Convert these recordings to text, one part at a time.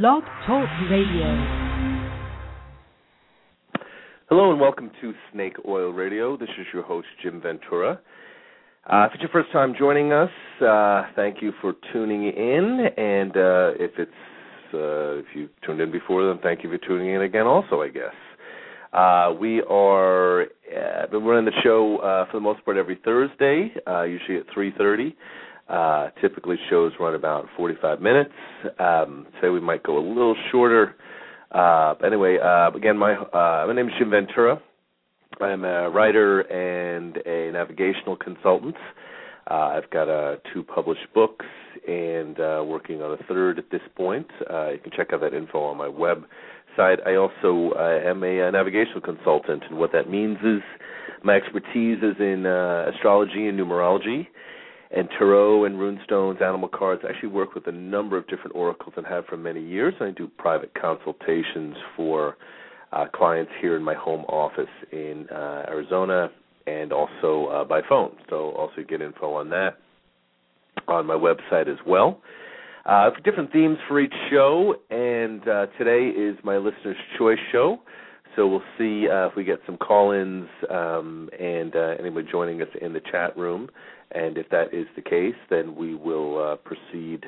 Blog Talk Radio. Hello and welcome to Snake Oil Radio. This is your host, Jim Ventura. Uh, if it's your first time joining us, uh, thank you for tuning in. And uh, if it's uh, if you tuned in before, then thank you for tuning in again. Also, I guess uh, we are uh, been running the show for the most part every Thursday, usually at three thirty. Uh, typically, shows run about 45 minutes. Um, say we might go a little shorter. Uh, anyway, uh, again, my uh, my name is Jim Ventura. I'm a writer and a navigational consultant. Uh, I've got uh, two published books and uh, working on a third at this point. Uh, you can check out that info on my website. I also uh, am a, a navigational consultant, and what that means is my expertise is in uh, astrology and numerology and tarot and runestones, animal cards. I actually work with a number of different oracles and have for many years. I do private consultations for uh, clients here in my home office in uh, Arizona and also uh, by phone. So also get info on that on my website as well. Uh, different themes for each show, and uh, today is my listener's choice show. So we'll see uh, if we get some call-ins um, and uh, anyone joining us in the chat room. And if that is the case, then we will uh, proceed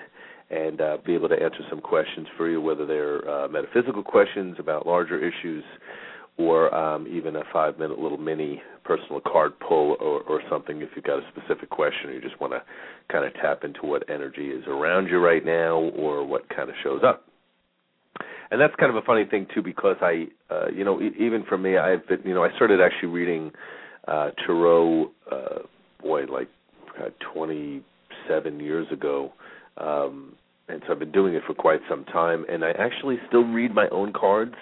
and uh, be able to answer some questions for you, whether they're uh, metaphysical questions about larger issues or um, even a five minute little mini personal card pull or, or something if you've got a specific question or you just want to kind of tap into what energy is around you right now or what kind of shows up. And that's kind of a funny thing too because I, uh, you know, e- even for me, I've been, you know, I started actually reading uh, tarot, uh, boy, like uh, 27 years ago. Um, and so I've been doing it for quite some time, and I actually still read my own cards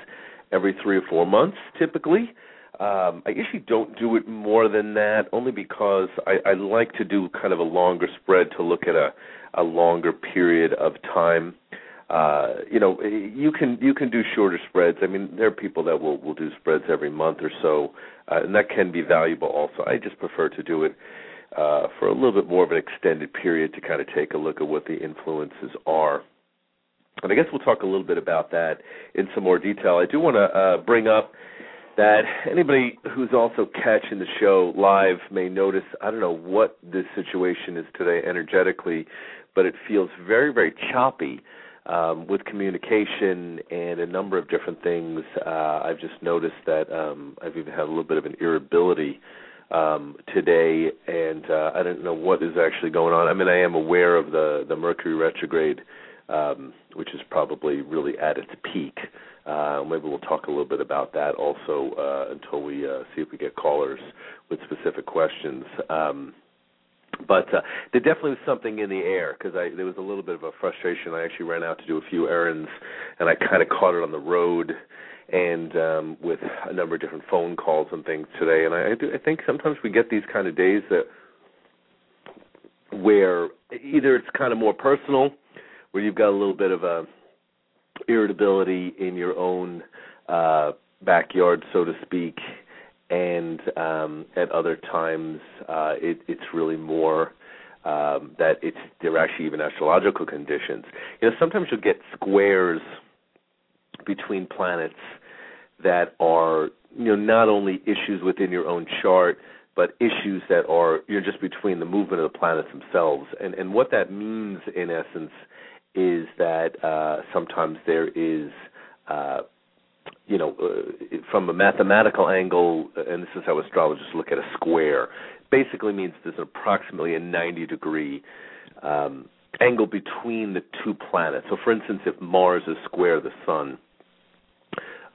every three or four months, typically. Um, I usually don't do it more than that, only because I, I like to do kind of a longer spread to look at a, a longer period of time. Uh, you know, you can you can do shorter spreads. I mean, there are people that will will do spreads every month or so, uh, and that can be valuable. Also, I just prefer to do it uh, for a little bit more of an extended period to kind of take a look at what the influences are. And I guess we'll talk a little bit about that in some more detail. I do want to uh, bring up that anybody who's also catching the show live may notice I don't know what this situation is today energetically, but it feels very, very choppy. Um, with communication and a number of different things, uh, I've just noticed that um, I've even had a little bit of an irritability um, today, and uh, I don't know what is actually going on. I mean, I am aware of the the Mercury retrograde, um, which is probably really at its peak. Uh, maybe we'll talk a little bit about that also uh, until we uh, see if we get callers with specific questions. Um, but uh, there definitely was something in the air because there was a little bit of a frustration. I actually ran out to do a few errands, and I kind of caught it on the road and um, with a number of different phone calls and things today. And I, do, I think sometimes we get these kind of days that where either it's kind of more personal, where you've got a little bit of a irritability in your own uh, backyard, so to speak, and um, at other times uh, it, it's really more. Um, that it's there are actually even astrological conditions. You know, sometimes you'll get squares between planets that are you know not only issues within your own chart but issues that are you're just between the movement of the planets themselves. And and what that means in essence is that uh sometimes there is uh you know uh, from a mathematical angle and this is how astrologers look at a square basically means there's approximately a 90 degree um angle between the two planets. So for instance if mars is square the sun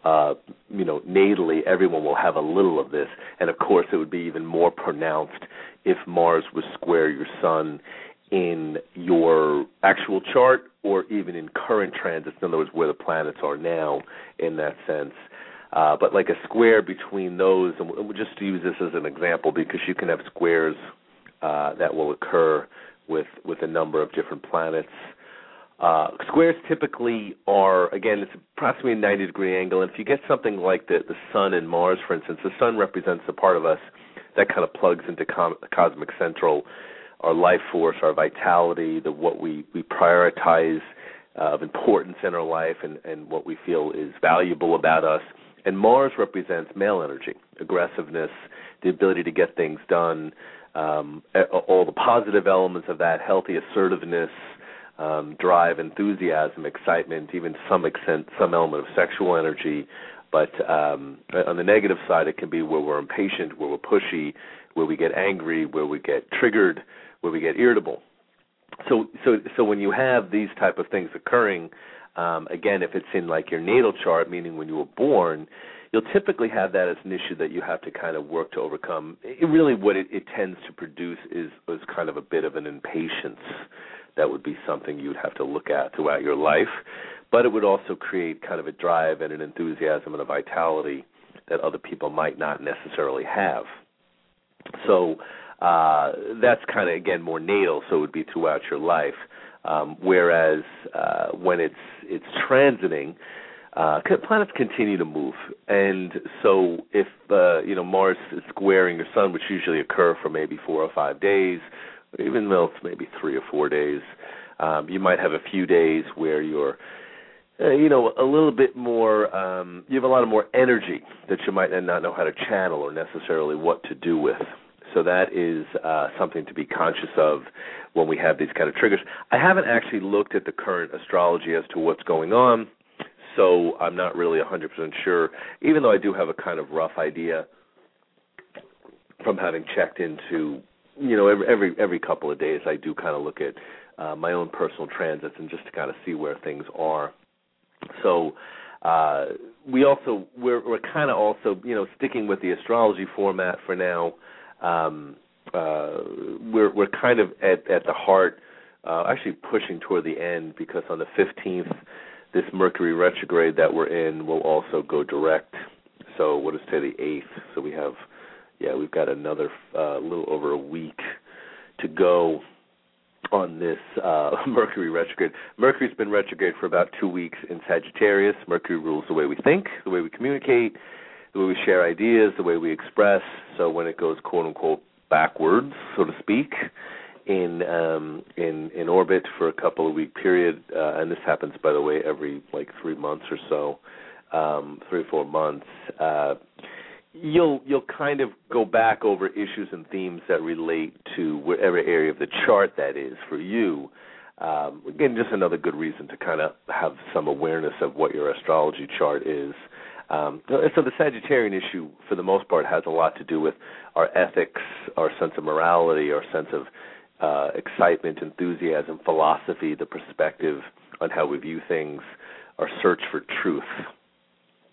uh, you know, natally, everyone will have a little of this, and of course, it would be even more pronounced if Mars was square your Sun in your actual chart or even in current transits. In other words, where the planets are now, in that sense. Uh, but like a square between those, and we'll just use this as an example because you can have squares uh, that will occur with with a number of different planets uh, squares typically are again it's approximately a 90 degree angle, and if you get something like the the Sun and Mars, for instance, the Sun represents the part of us that kind of plugs into com- cosmic central, our life force, our vitality, the what we we prioritize uh, of importance in our life and, and what we feel is valuable about us. And Mars represents male energy, aggressiveness, the ability to get things done, um, all the positive elements of that, healthy assertiveness, um, drive, enthusiasm, excitement, even some extent some element of sexual energy. But um, on the negative side, it can be where we're impatient, where we're pushy, where we get angry, where we get triggered, where we get irritable. So, so, so when you have these type of things occurring, um, again, if it's in like your natal chart, meaning when you were born, you'll typically have that as an issue that you have to kind of work to overcome. It really, what it, it tends to produce is is kind of a bit of an impatience. That would be something you'd have to look at throughout your life, but it would also create kind of a drive and an enthusiasm and a vitality that other people might not necessarily have. So uh, that's kind of again more natal, so it would be throughout your life. Um, whereas uh, when it's it's transiting, uh, planets continue to move, and so if uh, you know Mars is squaring your Sun, which usually occur for maybe four or five days, even though it's maybe three or four days, um, you might have a few days where you're uh, you know a little bit more um you have a lot of more energy that you might not know how to channel or necessarily what to do with so that is uh, something to be conscious of when we have these kind of triggers. I haven't actually looked at the current astrology as to what's going on, so I'm not really 100% sure, even though I do have a kind of rough idea from having checked into, you know, every every, every couple of days I do kind of look at uh, my own personal transits and just to kind of see where things are. So uh, we also we're we're kind of also you know sticking with the astrology format for now um, uh, we're we're kind of at at the heart, uh, actually pushing toward the end because on the 15th, this Mercury retrograde that we're in will also go direct. So what is today the 8th? So we have, yeah, we've got another uh, little over a week to go on this uh, Mercury retrograde. Mercury's been retrograde for about two weeks in Sagittarius. Mercury rules the way we think, the way we communicate, the way we share ideas, the way we express. So when it goes quote unquote backwards, so to speak, in um, in in orbit for a couple of week period, uh, and this happens by the way every like three months or so, um, three or four months. Uh, you'll you'll kind of go back over issues and themes that relate to whatever area of the chart that is for you. Um, again, just another good reason to kind of have some awareness of what your astrology chart is. Um, so the Sagittarian issue, for the most part, has a lot to do with our ethics, our sense of morality, our sense of uh, excitement, enthusiasm, philosophy, the perspective on how we view things, our search for truth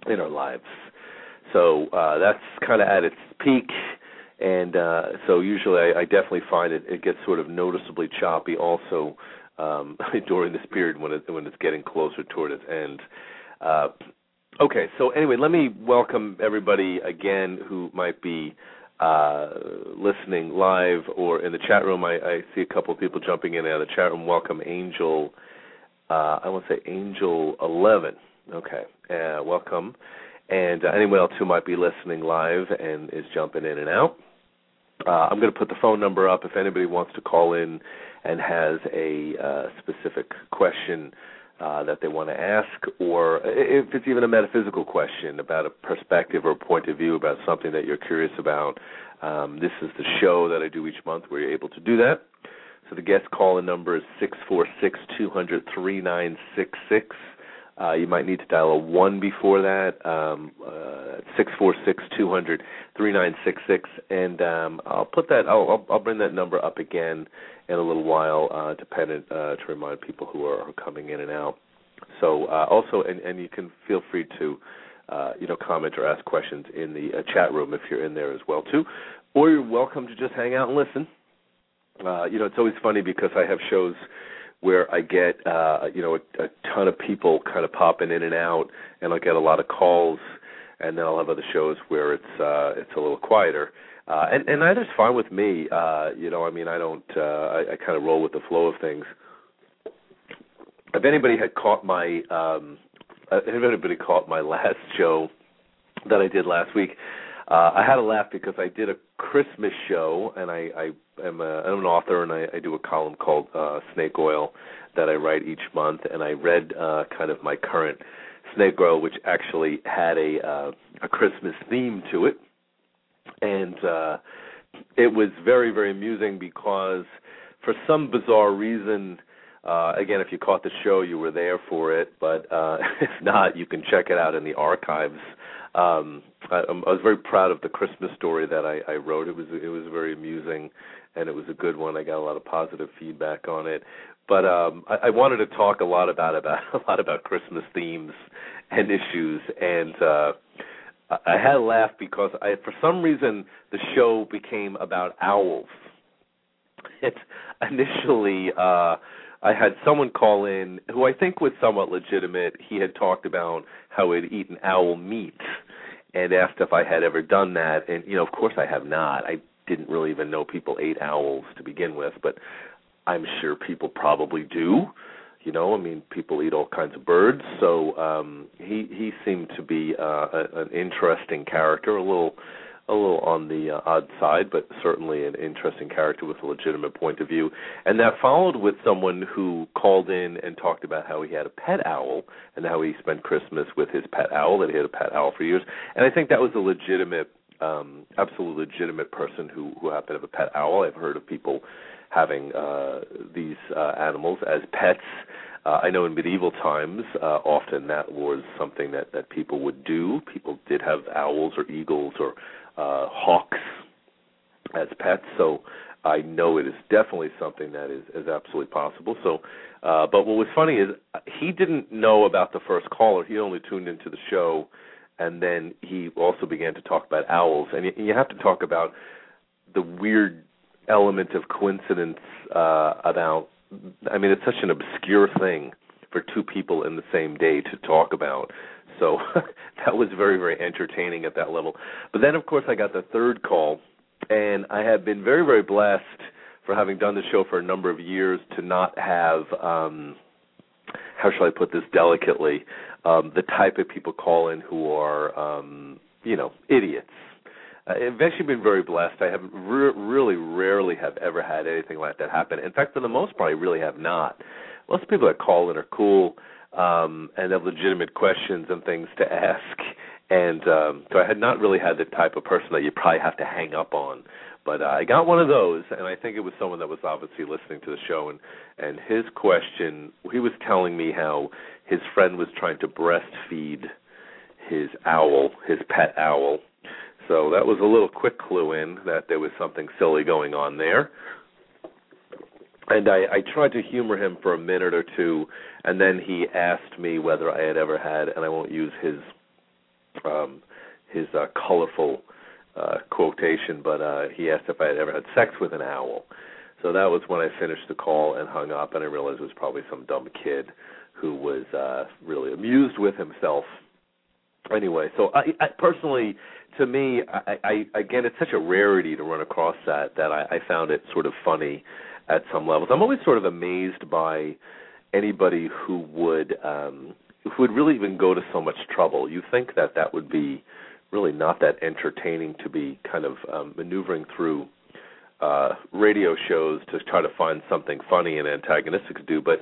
in our lives. So uh, that's kind of at its peak, and uh, so usually I, I definitely find it it gets sort of noticeably choppy also um, during this period when it when it's getting closer toward its end. Uh, Okay, so anyway, let me welcome everybody again who might be uh, listening live or in the chat room. I, I see a couple of people jumping in out of the chat room. Welcome, Angel. Uh, I want to say Angel Eleven. Okay, uh, welcome, and uh, anyone else who might be listening live and is jumping in and out. Uh, I'm going to put the phone number up if anybody wants to call in and has a uh, specific question uh, that they want to ask, or if it's even a metaphysical question about a perspective or point of view about something that you're curious about. Um, this is the show that I do each month where you're able to do that. So the guest call-in number is six four six two hundred three nine six six. Uh, you might need to dial a one before that. Um, uh, and um, I'll put that. I'll, I'll, I'll bring that number up again in a little while, uh, dependent uh, to remind people who are, coming in and out. So uh, also, and, and you can feel free to. Uh, you know, comment or ask questions in the uh, chat room if you're in there as well too, or you're welcome to just hang out and listen. Uh, you know, it's always funny because I have shows where I get uh, you know a, a ton of people kind of popping in and out, and I get a lot of calls, and then I'll have other shows where it's uh, it's a little quieter. Uh, and and either's fine with me. Uh, you know, I mean, I don't. Uh, I, I kind of roll with the flow of things. If anybody had caught my, um, uh, if anybody caught my last show that I did last week, uh, I had a laugh because I did a Christmas show, and I, I am a, I'm an author, and I, I do a column called uh, Snake Oil that I write each month, and I read uh, kind of my current Snake Oil, which actually had a uh, a Christmas theme to it, and uh, it was very very amusing because for some bizarre reason. Uh, again, if you caught the show, you were there for it. But uh, if not, you can check it out in the archives. Um, I, I was very proud of the Christmas story that I, I wrote. It was it was very amusing, and it was a good one. I got a lot of positive feedback on it. But um, I, I wanted to talk a lot about about a lot about Christmas themes and issues, and uh, I had a laugh because I, for some reason, the show became about owls. It initially. Uh, I had someone call in who I think was somewhat legitimate. He had talked about how he'd eaten owl meat and asked if I had ever done that. And you know, of course, I have not. I didn't really even know people ate owls to begin with, but I'm sure people probably do. You know, I mean, people eat all kinds of birds. So um, he he seemed to be uh, a, an interesting character, a little a little on the uh, odd side, but certainly an interesting character with a legitimate point of view. And that followed with someone who called in and talked about how he had a pet owl and how he spent Christmas with his pet owl, that he had a pet owl for years. And I think that was a legitimate, um, absolutely legitimate person who, who happened to have a pet owl. I've heard of people having uh, these uh, animals as pets. Uh, I know in medieval times, uh, often that was something that that people would do. People did have owls or eagles or uh, hawks as pets. So I know it is definitely something that is, is absolutely possible. So, uh, but what was funny is he didn't know about the first caller. He only tuned into the show, and then he also began to talk about owls. And you, you have to talk about the weird element of coincidence uh, about I mean, it's such an obscure thing for two people in the same day to talk about. So that was very, very entertaining at that level. But then, of course, I got the third call, and I have been very, very blessed for having done the show for a number of years to not have, um, how shall I put this delicately, um, the type of people call in who are, um, you know, idiots uh, I've actually been very blessed. I have re- really rarely have ever had anything like that happen. In fact, for the most part, I really have not. Most people that call in are cool um, and have legitimate questions and things to ask. And um, so I had not really had the type of person that you probably have to hang up on. But uh, I got one of those, and I think it was someone that was obviously listening to the show. And and his question, he was telling me how his friend was trying to breastfeed his owl, his pet owl, so that was a little quick clue in that there was something silly going on there. And I, I tried to humor him for a minute or two, and then he asked me whether I had ever had, and I won't use his um, his uh, colorful uh, quotation, but uh, he asked if I had ever had sex with an owl. So that was when I finished the call and hung up, and I realized it was probably some dumb kid who was uh, really amused with himself. Anyway, so I, I personally to me, I, I again, it's such a rarity to run across that that I, I found it sort of funny at some levels. I'm always sort of amazed by anybody who would um, who would really even go to so much trouble. You think that that would be really not that entertaining to be kind of um, maneuvering through uh, radio shows to try to find something funny and antagonistic to do, but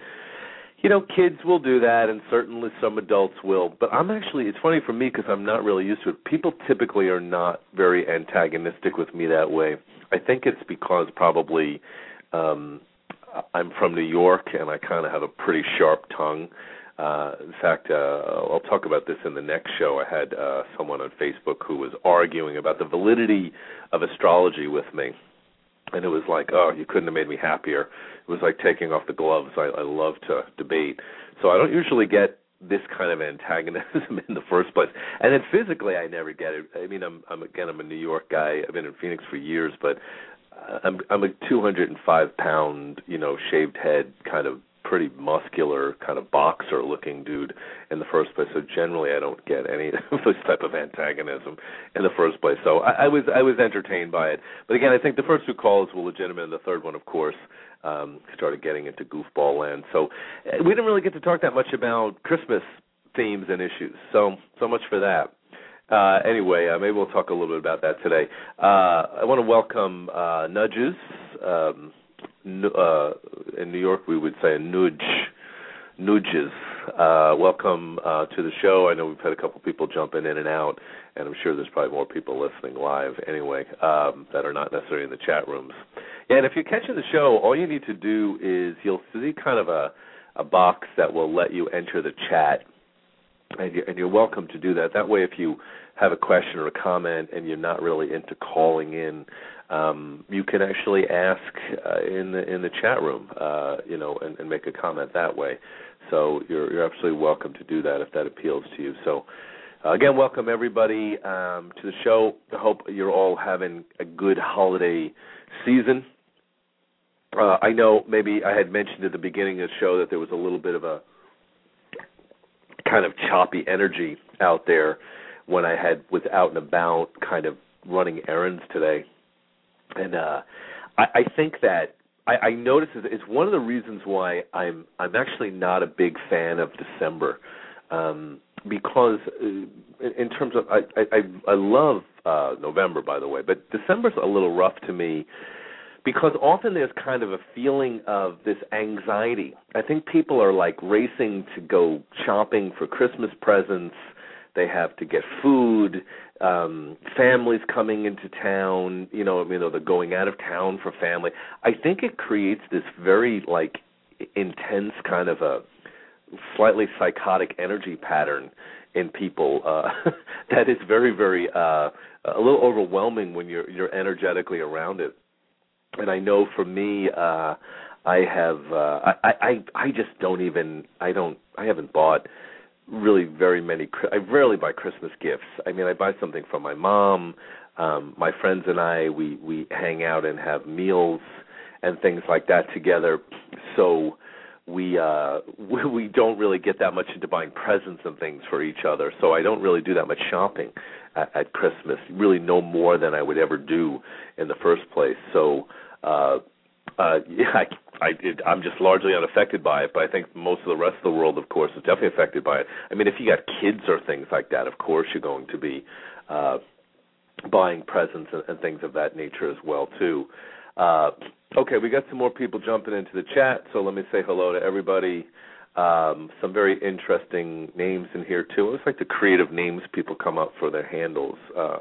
you know, kids will do that, and certainly some adults will. But I'm actually, it's funny for me because I'm not really used to it. People typically are not very antagonistic with me that way. I think it's because probably um I'm from New York and I kind of have a pretty sharp tongue. Uh, in fact, uh, I'll talk about this in the next show. I had uh, someone on Facebook who was arguing about the validity of astrology with me and it was like, oh, you couldn't have made me happier. It was like taking off the gloves. I, I love to debate, so I don't usually get this kind of antagonism in the first place. And then physically, I never get it. I mean, I'm, I'm again, I'm a New York guy. I've been in Phoenix for years, but I'm, I'm a 205 pound, you know, shaved head kind of pretty muscular kind of boxer looking dude in the first place. So generally, I don't get any of this type of antagonism in the first place. So I, I was I was entertained by it. But again, I think the first two calls were legitimate, and the third one, of course, um, started getting into goofball land. So uh, we didn't really get to talk that much about Christmas themes and issues. So so much for that. Uh, anyway, uh, maybe we'll talk a little bit about that today. Uh, I want to welcome uh, Nudges. Um, uh, in New York we would say a nudge, nudges. Uh, welcome to the show. I know we've had a couple people jumping in and out, and I'm sure there's probably more people listening live anyway um, that are not necessarily in the chat rooms. And if you're catching the show, all you need to do is you'll see kind of a a box that will let you enter the chat, and you're, and you're welcome to do that. That way, if you have a question or a comment and you're not really into calling in, um, you can actually ask uh, in the in the chat room, uh, you know, and, and make a comment that way. So you're you're absolutely welcome to do that if that appeals to you. So. Uh, again, welcome everybody um, to the show. I hope you're all having a good holiday season. Uh, I know maybe I had mentioned at the beginning of the show that there was a little bit of a kind of choppy energy out there when I had was out and about, kind of running errands today, and uh, I, I think that I, I noticed it's one of the reasons why I'm I'm actually not a big fan of December, um, because uh, in, in terms of I I I love uh, November by the way, but December's a little rough to me because often there's kind of a feeling of this anxiety. I think people are like racing to go shopping for Christmas presents. They have to get food. Um, families coming into town. You know, you know, they're going out of town for family. I think it creates this very like intense kind of a slightly psychotic energy pattern in people uh that is very very uh a little overwhelming when you're you're energetically around it and I know for me, uh, I have uh, I, I I just don't even I don't I haven't bought really very many. I rarely buy Christmas gifts. I mean, I buy something from my mom. Um, my friends and I we we hang out and have meals and things like that together. So we uh we, we don't really get that much into buying presents and things for each other. So I don't really do that much shopping at, at Christmas. Really, no more than I would ever do in the first place. So uh, uh, yeah, I, I it, I'm just largely unaffected by it, but I think most of the rest of the world, of course, is definitely affected by it. I mean, if you got kids or things like that, of course you're going to be uh, buying presents and, and things of that nature as well too. Uh, okay, we got some more people jumping into the chat, so let me say hello to everybody. Um, some very interesting names in here too. It looks like the creative names people come up for their handles. Uh,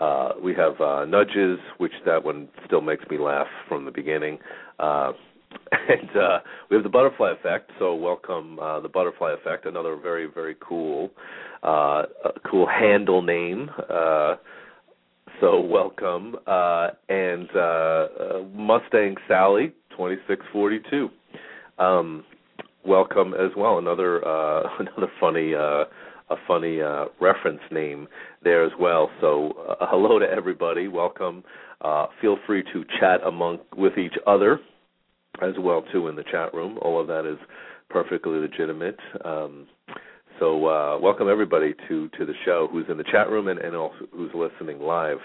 uh, we have uh, nudges, which that one still makes me laugh from the beginning. Uh, and uh, we have the butterfly effect. So welcome uh, the butterfly effect, another very very cool, uh, cool handle name. Uh, so welcome uh, and uh, uh, Mustang Sally twenty six forty two. Um, welcome as well. Another uh, another funny uh, a funny uh, reference name there as well. So uh, hello to everybody. Welcome. Uh, feel free to chat among with each other as well too in the chat room. All of that is perfectly legitimate. Um, so uh, welcome everybody to to the show who's in the chat room and, and also who's listening live.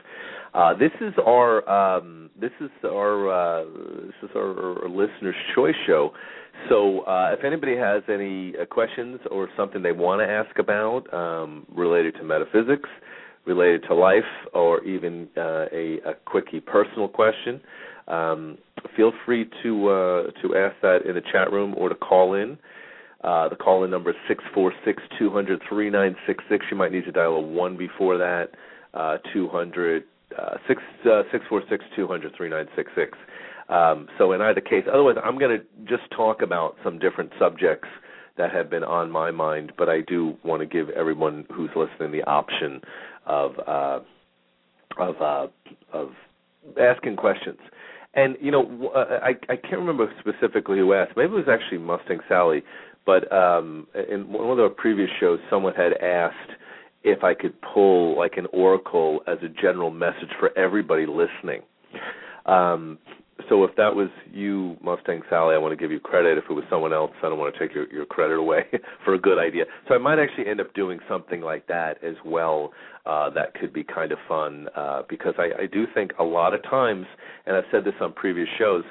Uh, this is our um, this is our uh, this is our, our listeners' choice show. So uh, if anybody has any uh, questions or something they want to ask about um, related to metaphysics, related to life, or even uh, a, a quickie personal question, um, feel free to to ask that in the chat room or to call in. Uh, the call in number is six four six two hundred three nine six six. You might need to dial a one before that. Uh, two hundred uh, six uh, six four six two hundred three nine six six. Um, so in either case, otherwise, I'm going to just talk about some different subjects that have been on my mind, but I do want to give everyone who's listening the option of uh, of uh, of asking questions. And you know, uh, I I can't remember specifically who asked. Maybe it was actually Mustang Sally, but um, in one of the previous shows, someone had asked if I could pull like an oracle as a general message for everybody listening. Um, so if that was you, Mustang Sally, I want to give you credit. If it was someone else, I don't want to take your, your credit away for a good idea. So I might actually end up doing something like that as well. Uh, that could be kind of fun uh, because I, I do think a lot of times, and I've said this on previous shows,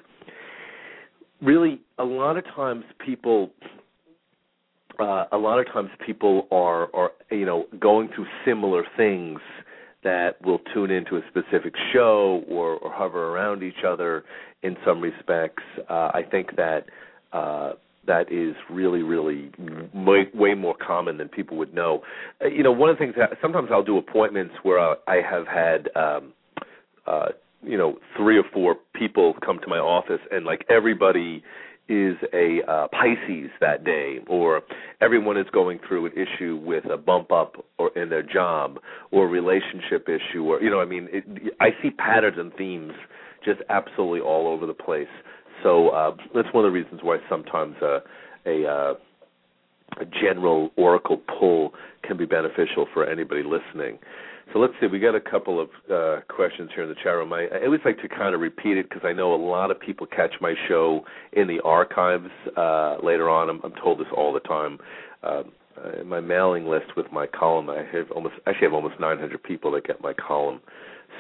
really a lot of times people uh, a lot of times people are are you know going through similar things that will tune into a specific show or, or hover around each other in some respects. Uh, I think that uh, that is really, really way, way more common than people would know. Uh, you know, one of the things that sometimes I'll do appointments where I, I have had, um, uh, you know, three or four people come to my office, and like everybody is a uh, Pisces that day, or everyone is going through an issue with a bump up or in their job, or relationship issue, or you know, I mean, it, I see patterns and themes just absolutely all over the place. So uh, that's one of the reasons why sometimes uh, a uh, a general oracle pull can be beneficial for anybody listening. So let's see. We got a couple of uh, questions here in the chat room. I, I always like to kind of repeat it because I know a lot of people catch my show in the archives uh, later on. I'm, I'm told this all the time. Uh, in my mailing list with my column, I have almost actually have almost 900 people that get my column.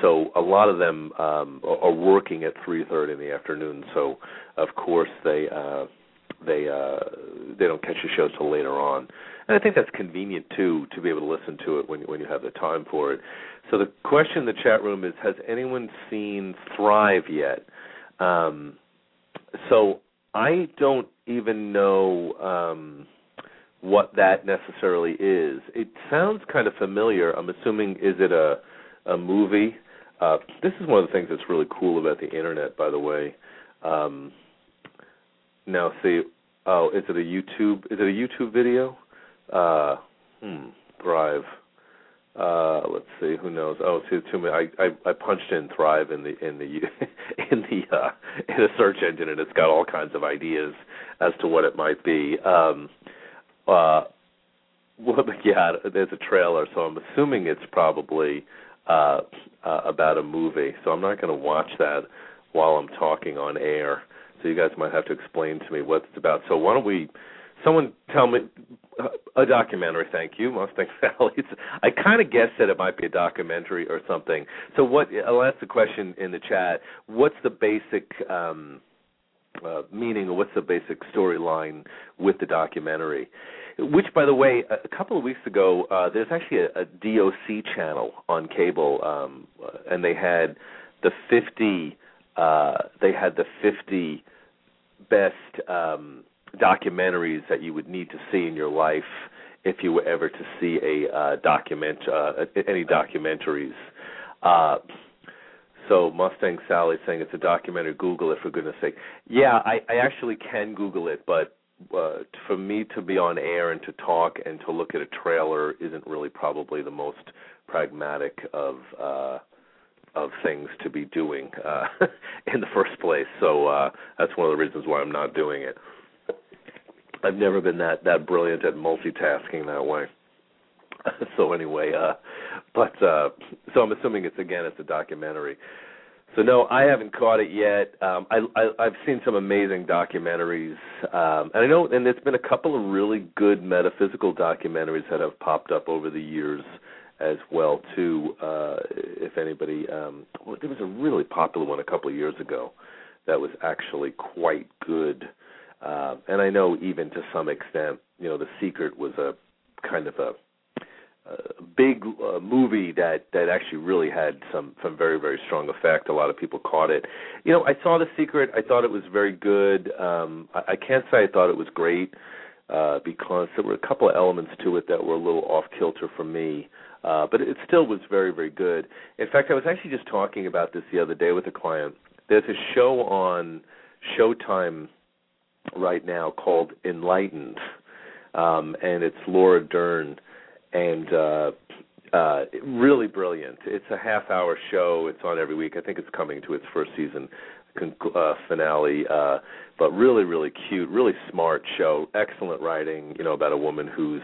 So a lot of them um, are working at 3:30 in the afternoon. So of course they uh, they uh, they don't catch the show till later on. And I think that's convenient too to be able to listen to it when when you have the time for it. So the question in the chat room is: Has anyone seen Thrive yet? Um, so I don't even know um, what that necessarily is. It sounds kind of familiar. I'm assuming is it a a movie? Uh, this is one of the things that's really cool about the internet, by the way. Um, now, see, oh, is it a YouTube? Is it a YouTube video? Uh, hmm, Thrive. Uh, let's see, who knows? Oh, see, too many. I, I I punched in Thrive in the in the in the uh, in the search engine, and it's got all kinds of ideas as to what it might be. Um, uh, well, yeah, there's a trailer, so I'm assuming it's probably uh, uh, about a movie. So I'm not going to watch that while I'm talking on air. So you guys might have to explain to me what it's about. So why don't we? Someone tell me a documentary. Thank you, Mustang Sally. I kind of guessed that it might be a documentary or something. So what? I'll ask the question in the chat. What's the basic um, uh, meaning, or what's the basic storyline with the documentary? Which, by the way, a couple of weeks ago, uh, there's actually a, a DOC channel on cable, um, and they had the 50. Uh, they had the 50 best. Um, documentaries that you would need to see in your life if you were ever to see a uh, document uh, any documentaries. Uh, so Mustang Sally saying it's a documentary. Google it for goodness sake. Yeah, I, I actually can Google it, but uh, for me to be on air and to talk and to look at a trailer isn't really probably the most pragmatic of uh, of things to be doing uh, in the first place. So uh, that's one of the reasons why I'm not doing it. I've never been that that brilliant at multitasking that way. so anyway, uh but uh so I'm assuming it's again it's a documentary. So no, I haven't caught it yet. Um I, I I've seen some amazing documentaries. Um and I know and there's been a couple of really good metaphysical documentaries that have popped up over the years as well too. Uh if anybody um well, there was a really popular one a couple of years ago that was actually quite good uh, and I know even to some extent, you know, The Secret was a kind of a, a big uh, movie that that actually really had some some very very strong effect. A lot of people caught it. You know, I saw The Secret. I thought it was very good. Um, I, I can't say I thought it was great uh, because there were a couple of elements to it that were a little off kilter for me. Uh, but it still was very very good. In fact, I was actually just talking about this the other day with a client. There's a show on Showtime right now called Enlightened, um, and it's Laura Dern, and uh, uh, really brilliant. It's a half-hour show. It's on every week. I think it's coming to its first season uh, finale, uh, but really, really cute, really smart show. Excellent writing. You know about a woman who's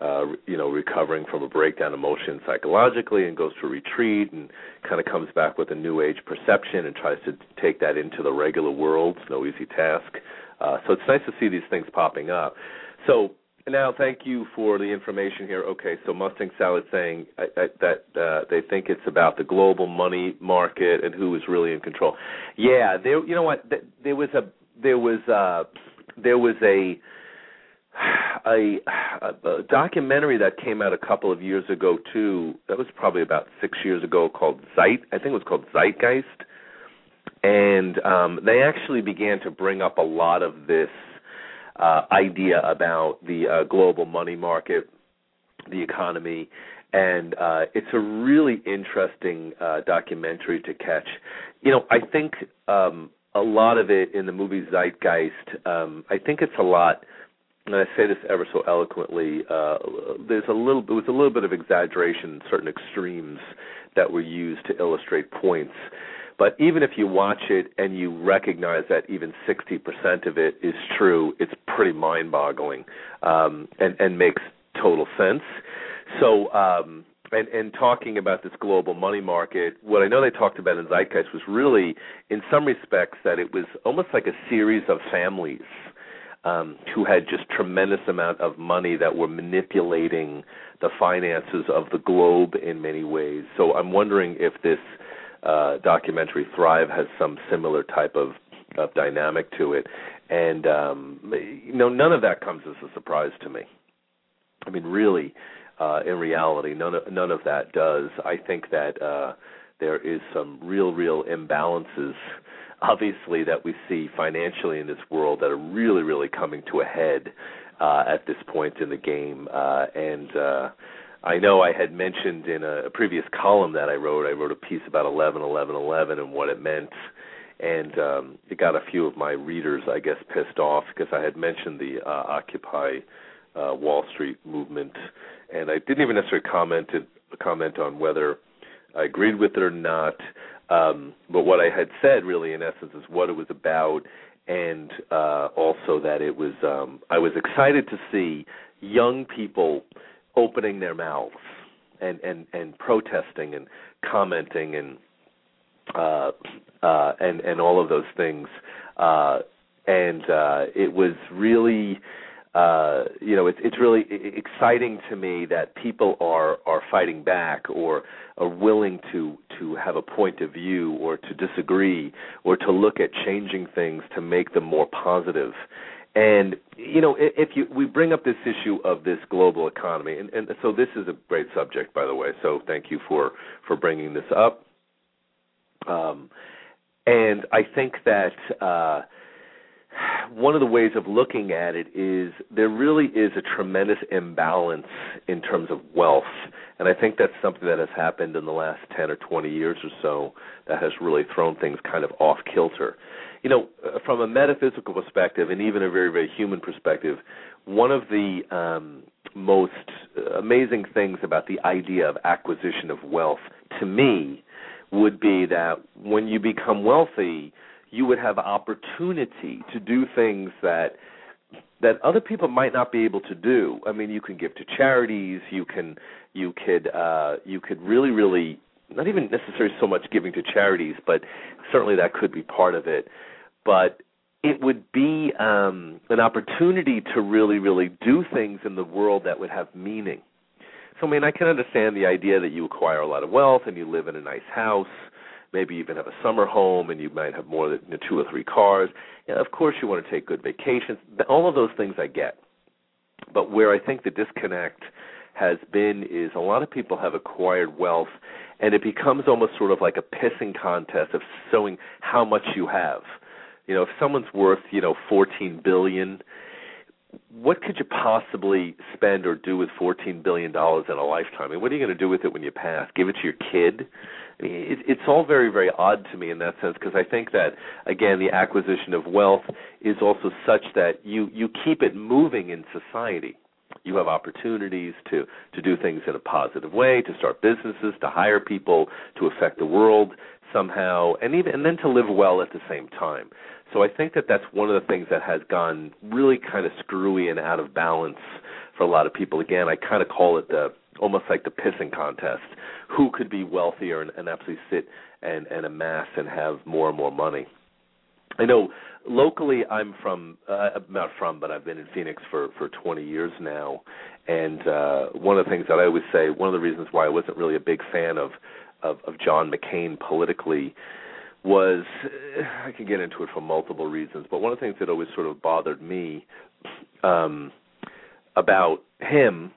uh, you know, recovering from a breakdown emotion psychologically and goes to a retreat and kind of comes back with a new age perception and tries to take that into the regular world. It's no easy task. Uh, so it's nice to see these things popping up. So now, thank you for the information here. Okay, so Mustang Sally saying I, I, that uh, they think it's about the global money market and who is really in control. Yeah, there. You know what? There was a there was uh, there was a a, a documentary that came out a couple of years ago too. That was probably about six years ago, called Zeit. I think it was called Zeitgeist, and um, they actually began to bring up a lot of this uh, idea about the uh, global money market, the economy, and uh, it's a really interesting uh, documentary to catch. You know, I think um, a lot of it in the movie Zeitgeist. Um, I think it's a lot and I say this ever so eloquently, uh, there's a little it was a little bit of exaggeration, certain extremes that were used to illustrate points. But even if you watch it and you recognize that even 60% of it is true, it's pretty mind-boggling um, and, and makes total sense. So, um, and, and talking about this global money market, what I know they talked about in Zeitgeist was really, in some respects, that it was almost like a series of families um, who had just tremendous amount of money that were manipulating the finances of the globe in many ways. So I'm wondering if this uh, documentary Thrive has some similar type of, of dynamic to it. And um, you know, none of that comes as a surprise to me. I mean, really, uh, in reality, none of, none of that does. I think that uh, there is some real, real imbalances obviously that we see financially in this world that are really, really coming to a head uh, at this point in the game. Uh, and uh, I know I had mentioned in a, previous column that I wrote, I wrote a piece about 11, 11, 11 and what it meant. And um, it got a few of my readers, I guess, pissed off because I had mentioned the uh, Occupy uh, Wall Street movement, and I didn't even necessarily comment comment on whether I agreed with it or not. Um, but what I had said, really, in essence, is what it was about, and uh, also that it was. Um, I was excited to see young people opening their mouths and and and protesting and commenting and uh, uh, and and all of those things. Uh, and uh, it was really uh, you know, it's it's really exciting to me that people are are fighting back or are willing to to have a point of view or to disagree or to look at changing things to make them more positive. And you know, if you we bring up this issue of this global economy, and, and so this is a great subject, by the way. So thank you for for bringing this up. Um, and I think that. Uh, one of the ways of looking at it is there really is a tremendous imbalance in terms of wealth. And I think that's something that has happened in the last 10 or 20 years or so that has really thrown things kind of off kilter. You know, uh, from a metaphysical perspective and even a very, very human perspective, one of the um, most amazing things about the idea of acquisition of wealth to me would be that when you become wealthy, you would have opportunity to do things that that other people might not be able to do. I mean, you can give to charities, you can you could uh you could really really not even necessarily so much giving to charities, but certainly that could be part of it. But it would be um an opportunity to really really do things in the world that would have meaning. So I mean, I can understand the idea that you acquire a lot of wealth and you live in a nice house maybe even have a summer home and you might have more than two or three cars. And of course, you want to take good vacations. All of those things I get. But where I think the disconnect has been is a lot of people have acquired wealth and it becomes almost sort of like a pissing contest of showing how much you have. You know, if someone's worth, you know, 14 billion, what could you possibly spend or do with 14 billion dollars in a lifetime? I mean, what are you going to do with it when you pass? Give it to your kid? it, it's all very very odd to me in that sense because I think that again the acquisition of wealth is also such that you you keep it moving in society. You have opportunities to to do things in a positive way, to start businesses, to hire people, to affect the world somehow, and even and then to live well at the same time. So I think that that's one of the things that has gone really kind of screwy and out of balance for a lot of people. Again, I kind of call it the almost like the pissing contest. Who could be wealthier and, and actually sit and, and amass and have more and more money? I know locally I'm from uh, not from, but I've been in Phoenix for for 20 years now, and uh, one of the things that I always say, one of the reasons why I wasn't really a big fan of of, of John McCain politically was I can get into it for multiple reasons, but one of the things that always sort of bothered me um about him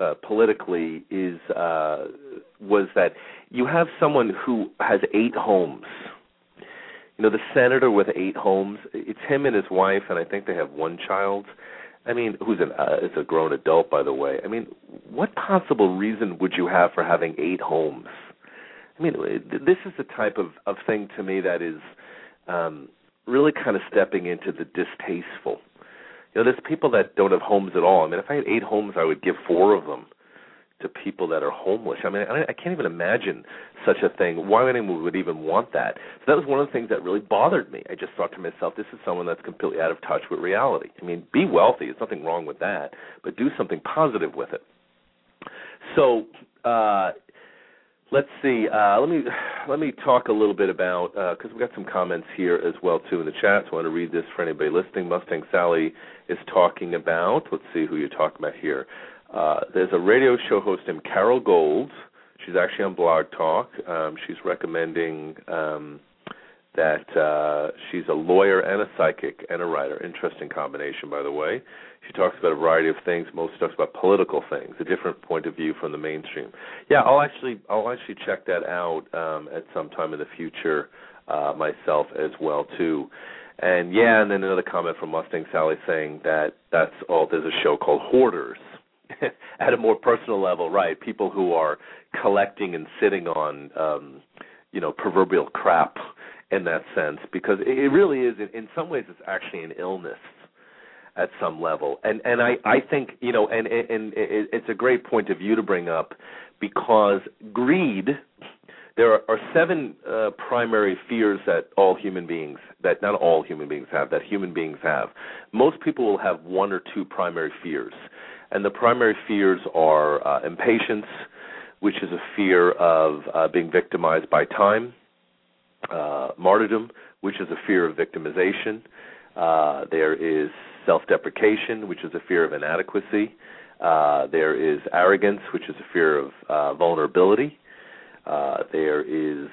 uh, politically is uh, was that you have someone who has eight homes. You know, the senator with eight homes. It's him and his wife, and I think they have one child. I mean, who's an uh, is a grown adult, by the way. I mean, what possible reason would you have for having eight homes? I mean, this is the type of of thing to me that is um, really kind of stepping into the distasteful. You know, there's people that don't have homes at all. I mean, if I had eight homes, I would give four of them to people that are homeless. I mean, I, I can't even imagine such a thing. Why anyone would even want that? So that was one of the things that really bothered me. I just thought to myself, this is someone that's completely out of touch with reality. I mean, be wealthy. There's nothing wrong with that, but do something positive with it. So, uh, let's see. Uh, let me let me talk a little bit about because uh, we've got some comments here as well too in the chat. So I want to read this for anybody listening. Mustang Sally is talking about. Let's see who you're talking about here. Uh, there's a radio show host named Carol Gold. She's actually on Blog Talk. Um, she's recommending um, that uh, she's a lawyer and a psychic and a writer. Interesting combination, by the way. She talks about a variety of things. Mostly talks about political things, a different point of view from the mainstream. Yeah, I'll actually I'll actually check that out um, at some time in the future uh, myself as well too. And yeah, and then another comment from Mustang Sally saying that that's all. There's a show called Hoarders at a more personal level, right? People who are collecting and sitting on, um, you know, proverbial crap in that sense, because it really is. In some ways, it's actually an illness at some level, and and I I think you know, and and it's a great point of view to bring up because greed. There are, are seven uh, primary fears that all human beings, that not all human beings have, that human beings have. Most people will have one or two primary fears. And the primary fears are uh, impatience, which is a fear of uh, being victimized by time, uh, martyrdom, which is a fear of victimization. Uh, there is self-deprecation, which is a fear of inadequacy. Uh, there is arrogance, which is a fear of uh, vulnerability. there is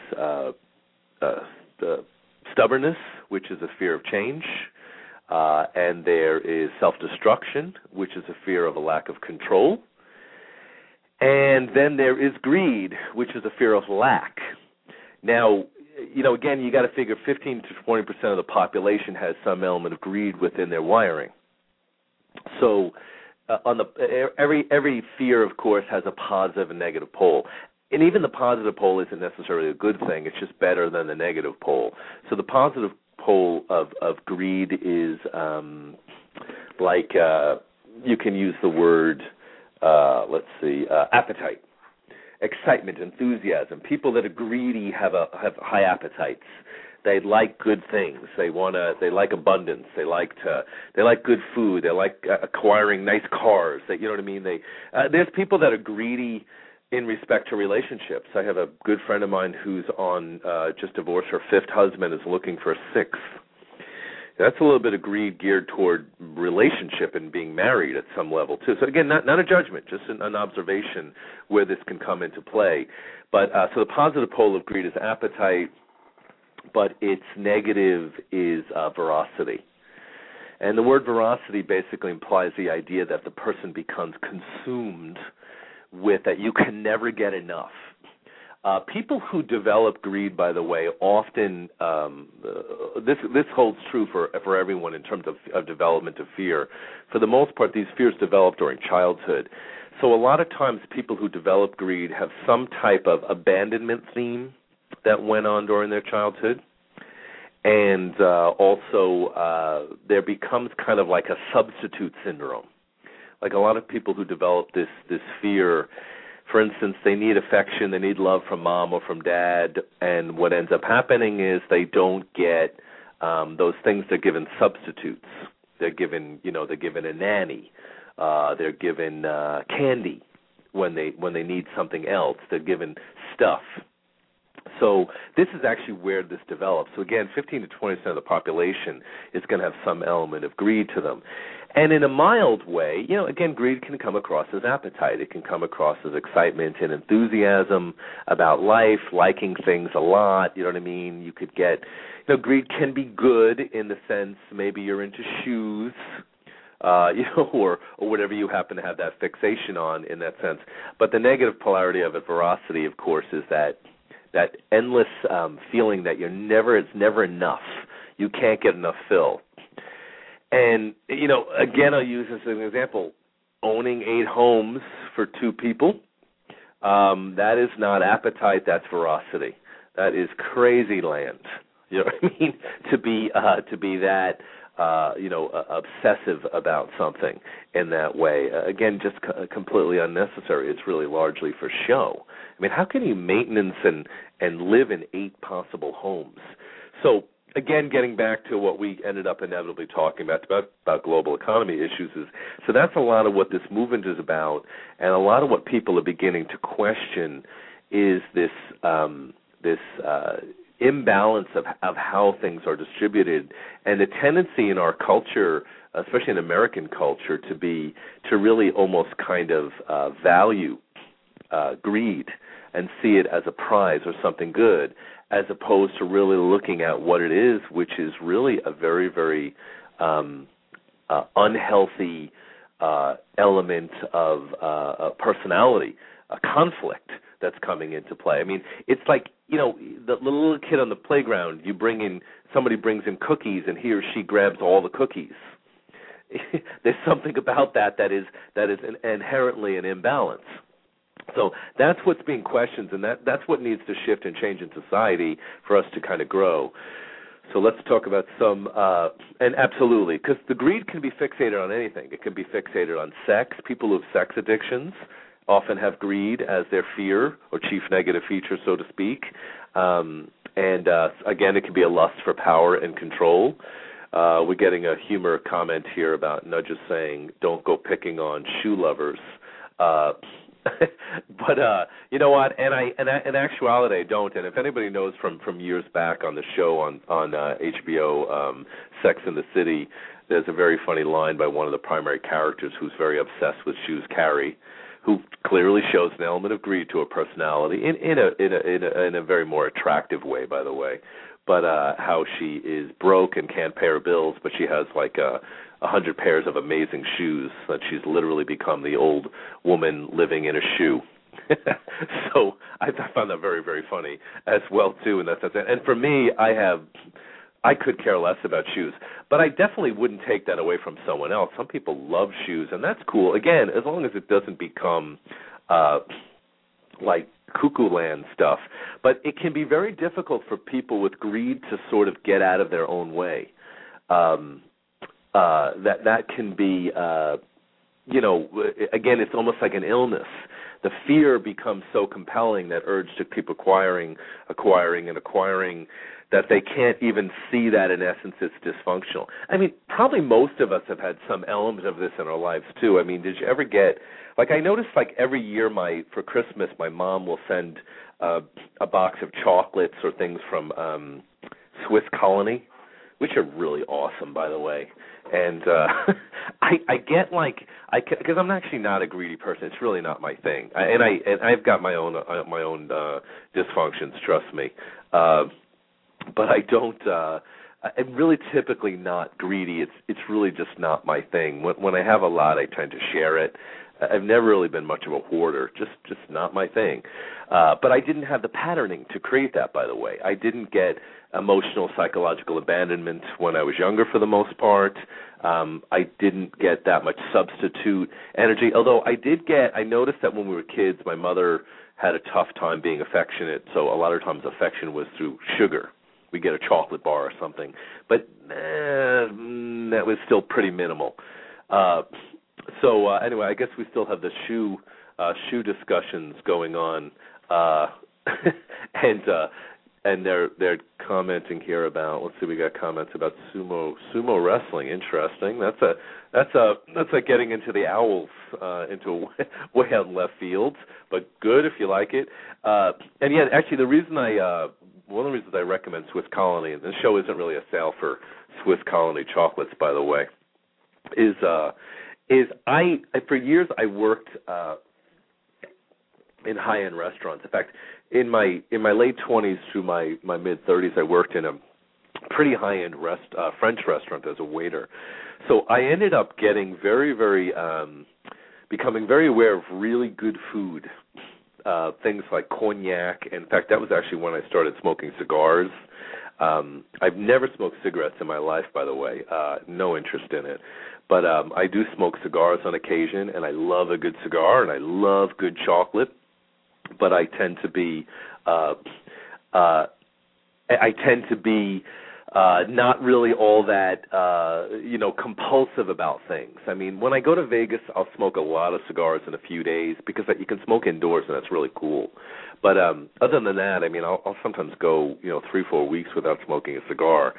stubbornness, which is a fear of change. Uh, and there is self destruction, which is a fear of a lack of control. And then there is greed, which is a fear of lack. Now, you know, again, you got to figure 15 to 20 percent of the population has some element of greed within their wiring. So, uh, on the every every fear, of course, has a positive and negative pole. And even the positive pole isn't necessarily a good thing. It's just better than the negative pole. So the positive pole of of greed is um like uh you can use the word uh let's see uh appetite excitement enthusiasm. People that are greedy have a have high appetites. They like good things. They want to they like abundance. They like to they like good food. They like uh, acquiring nice cars. They you know what i mean? They uh, there's people that are greedy in respect to relationships. I have a good friend of mine who's on uh just divorced. Her fifth husband is looking for a sixth. That's a little bit of greed geared toward relationship and being married at some level too. So again, not not a judgment, just an, an observation where this can come into play. But uh so the positive pole of greed is appetite, but its negative is uh veracity. And the word veracity basically implies the idea that the person becomes consumed with that you can never get enough. Uh, people who develop greed, by the way, often um, uh, this this holds true for for everyone in terms of, of development of fear. For the most part, these fears develop during childhood. So a lot of times, people who develop greed have some type of abandonment theme that went on during their childhood, and uh, also uh, there becomes kind of like a substitute syndrome like a lot of people who develop this this fear for instance they need affection they need love from mom or from dad and what ends up happening is they don't get um those things they're given substitutes. They're given you know they're given a nanny. Uh they're given uh candy when they when they need something else. They're given stuff so this is actually where this develops. So again, 15 to 20 percent of the population is going to have some element of greed to them. And in a mild way, you know, again, greed can come across as appetite. It can come across as excitement and enthusiasm about life, liking things a lot. You know what I mean? You could get, you know, greed can be good in the sense maybe you're into shoes. uh, you know, or or whatever you happen to have that fixation on in that sense. But the negative polarity of it, voracity, of course, is that that endless um, feeling that you're never it's never enough. You can't get enough fill. And you know, again, I'll use this as an example. Owning eight homes for two people, um, that is not appetite. That's voracity. That is crazy land. You know what I mean? To be uh, to be that uh, you know uh, obsessive about something in that way. Uh, again, just c- completely unnecessary. It's really largely for show. I mean, how can you maintenance and and live in eight possible homes? So again, getting back to what we ended up inevitably talking about about about global economy issues is so that's a lot of what this movement is about, and a lot of what people are beginning to question is this um, this uh, imbalance of of how things are distributed and the tendency in our culture especially in American culture to be to really almost kind of uh value uh greed and see it as a prize or something good as opposed to really looking at what it is which is really a very very um uh, unhealthy uh element of uh personality a conflict that's coming into play. I mean, it's like you know the, little kid on the playground. You bring in somebody brings in cookies, and he or she grabs all the cookies. There's something about that that is that is an, inherently an imbalance. So that's what's being questioned, and that that's what needs to shift and change in society for us to kind of grow. So let's talk about some, uh, and absolutely, because the greed can be fixated on anything. It can be fixated on sex. People who have sex addictions, often have greed as their fear or chief negative feature, so to speak. Um, and uh, again, it can be a lust for power and control. Uh, we're getting a humor comment here about Nudges saying, "Don't go picking on shoe lovers." Uh, but uh, you know what? And I, and I, in actuality, I don't. And if anybody knows from from years back on the show on on uh, HBO, um, Sex in the City, there's a very funny line by one of the primary characters who's very obsessed with shoes. Carrie, who clearly shows an element of greed to her personality in in a in a in a, in a very more attractive way, by the way. But uh how she is broke and can't pay her bills, but she has like a a hundred pairs of amazing shoes that she's literally become the old woman living in a shoe. so I, I found that very very funny as well too, and that's that's and for me I have I could care less about shoes, but I definitely wouldn't take that away from someone else. Some people love shoes, and that's cool. Again, as long as it doesn't become uh like cuckoo land stuff. But it can be very difficult for people with greed to sort of get out of their own way. Um uh that that can be uh you know again it's almost like an illness the fear becomes so compelling that urge to keep acquiring acquiring and acquiring that they can't even see that in essence it's dysfunctional. I mean, probably most of us have had some element of this in our lives too. I mean, did you ever get like I noticed like every year my for Christmas my mom will send uh a box of chocolates or things from um Swiss Colony, which are really awesome by the way. And uh I I get like I because I'm actually not a greedy person. It's really not my thing. I, and I and I've got my own uh, my own uh dysfunctions, trust me. Uh but I don't. uh I'm really typically not greedy. It's it's really just not my thing. When when I have a lot, I tend to share it. I've never really been much of a hoarder. Just just not my thing. Uh but I didn't have the patterning to create that by the way. I didn't get emotional psychological abandonment when I was younger for the most part. Um I didn't get that much substitute energy. Although I did get I noticed that when we were kids my mother had a tough time being affectionate, so a lot of times affection was through sugar we get a chocolate bar or something. But eh, that was still pretty minimal. Uh, so uh, anyway, I guess we still have the shoe uh, shoe discussions going on, uh, and uh, and they're they're commenting here about. Let's see, we got comments about sumo sumo wrestling. Interesting. That's a that's a that's like getting into the owls uh, into way, out left field, but good if you like it. Uh, and yeah, actually, the reason I uh, one of the reasons I recommend Swiss Colony, and this show isn't really a sale for Swiss Colony chocolates, by the way, is uh, is I for years I worked uh, in high end restaurants. In fact, in my in my late twenties through my my mid thirties, I worked in a pretty high end rest uh, French restaurant as a waiter. So I ended up getting very very um becoming very aware of really good food. Uh things like cognac. In fact, that was actually when I started smoking cigars. Um I've never smoked cigarettes in my life by the way. Uh no interest in it. But um I do smoke cigars on occasion and I love a good cigar and I love good chocolate. But I tend to be uh uh I tend to be uh not really all that uh you know compulsive about things. I mean, when I go to Vegas, I'll smoke a lot of cigars in a few days because you can smoke indoors and that's really cool. But um other than that, I mean, I'll, I'll sometimes go, you know, 3 4 weeks without smoking a cigar.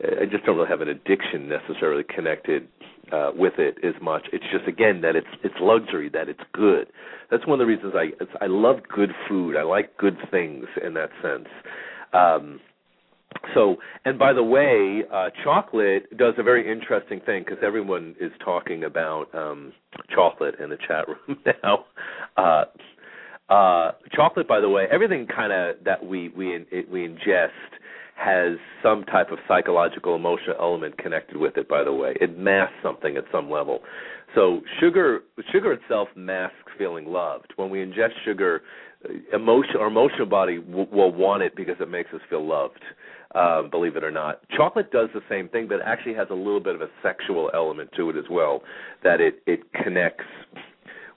I just don't really have an addiction necessarily connected uh with it as much. It's just again that it's it's luxury, that it's good. That's one of the reasons I it's, I love good food. I like good things in that sense. Um so and by the way uh chocolate does a very interesting thing because everyone is talking about um chocolate in the chat room now. Uh uh chocolate by the way everything kind of that we we in, we ingest has some type of psychological emotional element connected with it by the way. It masks something at some level. So sugar sugar itself masks feeling loved. When we ingest sugar emotion our emotional body w- will want it because it makes us feel loved uh, believe it or not. Chocolate does the same thing, but it actually has a little bit of a sexual element to it as well. That it it connects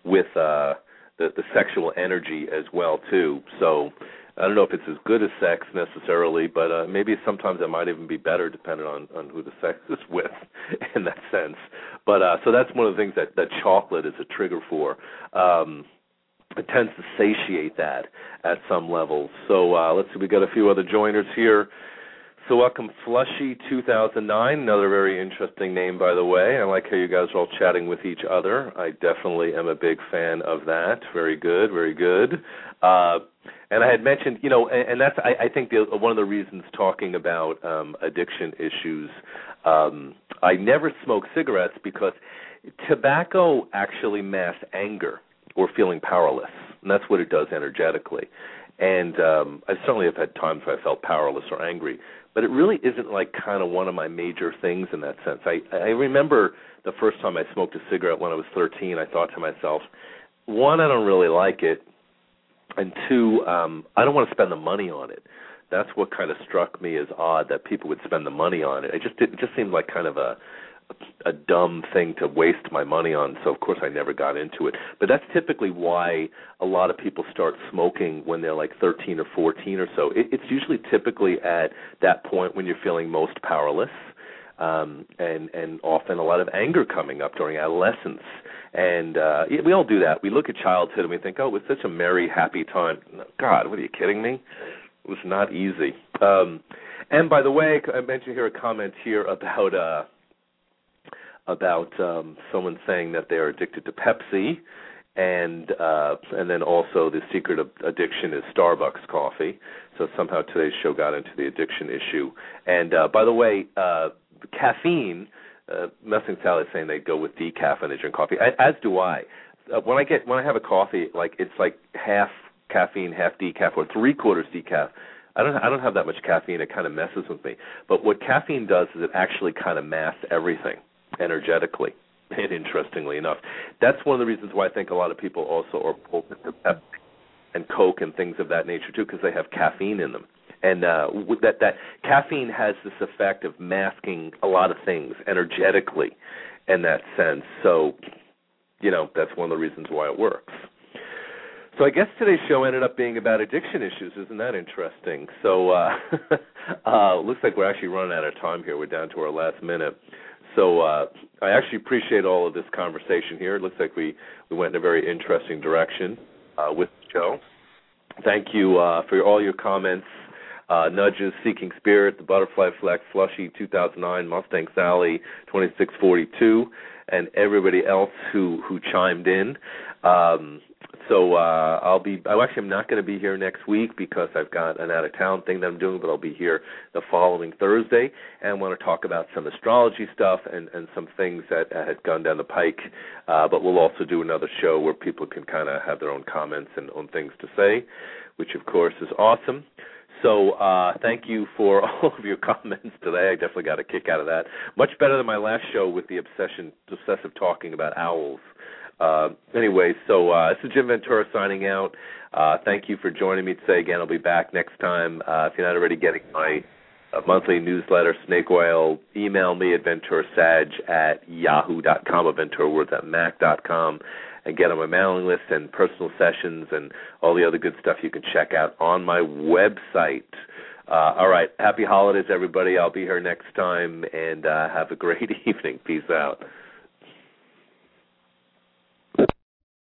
with uh, the the sexual energy as well too. So I don't know if it's as good as sex necessarily, but uh, maybe sometimes it might even be better depending on on who the sex is with in that sense. But uh, so that's one of the things that that chocolate is a trigger for. Um, it tends to satiate that at some levels. So uh, let's see, we got a few other joiners here. So welcome Flushy 2009, another very interesting name by the way. I like how you guys are all chatting with each other. I definitely am a big fan of that. Very good, very good. Uh, and I had mentioned, you know, and, and that's I, I think the, one of the reasons talking about um, addiction issues. Um, I never smoke cigarettes because tobacco actually masks anger or feeling powerless, and that's what it does energetically. And um, I certainly have had times where I felt powerless or angry but it really isn't like kind of one of my major things in that sense. I I remember the first time I smoked a cigarette when I was 13. I thought to myself, one, I don't really like it, and two, um, I don't want to spend the money on it. That's what kind of struck me as odd that people would spend the money on it. It just it just seemed like kind of a a dumb thing to waste my money on so of course I never got into it. But that's typically why a lot of people start smoking when they're like 13 or 14 or so. It, it's usually typically at that point when you're feeling most powerless um and and often a lot of anger coming up during adolescence. And uh we all do that. We look at childhood and we think oh it was such a merry happy time. God what are you kidding me? It was not easy. Um and by the way i mentioned here a comment here about uh about um, someone saying that they are addicted to Pepsi, and uh, and then also the secret of addiction is Starbucks coffee. So somehow today's show got into the addiction issue. And uh, by the way, uh, caffeine. Uh, Mustang Sally saying they go with decaf when they drink coffee, as do I. Uh, when I get when I have a coffee, like it's like half caffeine, half decaf, or three quarters decaf. I don't I don't have that much caffeine. It kind of messes with me. But what caffeine does is it actually kind of masks everything energetically. And interestingly enough, that's one of the reasons why I think a lot of people also are pulled into Pepsi and Coke and things of that nature too, because they have caffeine in them. And uh, that that caffeine has this effect of masking a lot of things energetically, in that sense. So, you know, that's one of the reasons why it works. So I guess today's show ended up being about addiction issues. Isn't that interesting? So uh, uh, looks like we're actually running out of time here. We're down to our last minute. So uh, I actually appreciate all of this conversation here. It looks like we, we went in a very interesting direction uh, with Joe. Thank you uh, for all your comments, uh, nudges, Seeking Spirit, the Butterfly Flex, Flushy 2009, Mustang Sally 2642, and everybody else who who chimed in. Um, so uh, I'll be. I actually am not going to be here next week because I've got an out of town thing that I'm doing, but I'll be here the following Thursday and want to talk about some astrology stuff and and some things that uh, had gone down the pike. Uh, but we'll also do another show where people can kind of have their own comments and own things to say, which of course is awesome. So uh, thank you for all of your comments today. I definitely got a kick out of that. Much better than my last show with the obsession, obsessive talking about owls. Uh, anyway, so uh, this is Jim Ventura signing out. Uh, thank you for joining me today. Again, I'll be back next time. Uh, if you're not already getting my uh, monthly newsletter, Snake Oil, email me at venturasag at yahoo.com or venturawords at mac.com and get on my mailing list and personal sessions and all the other good stuff you can check out on my website. Uh, all right. Happy holidays, everybody. I'll be here next time, and uh, have a great evening. Peace out.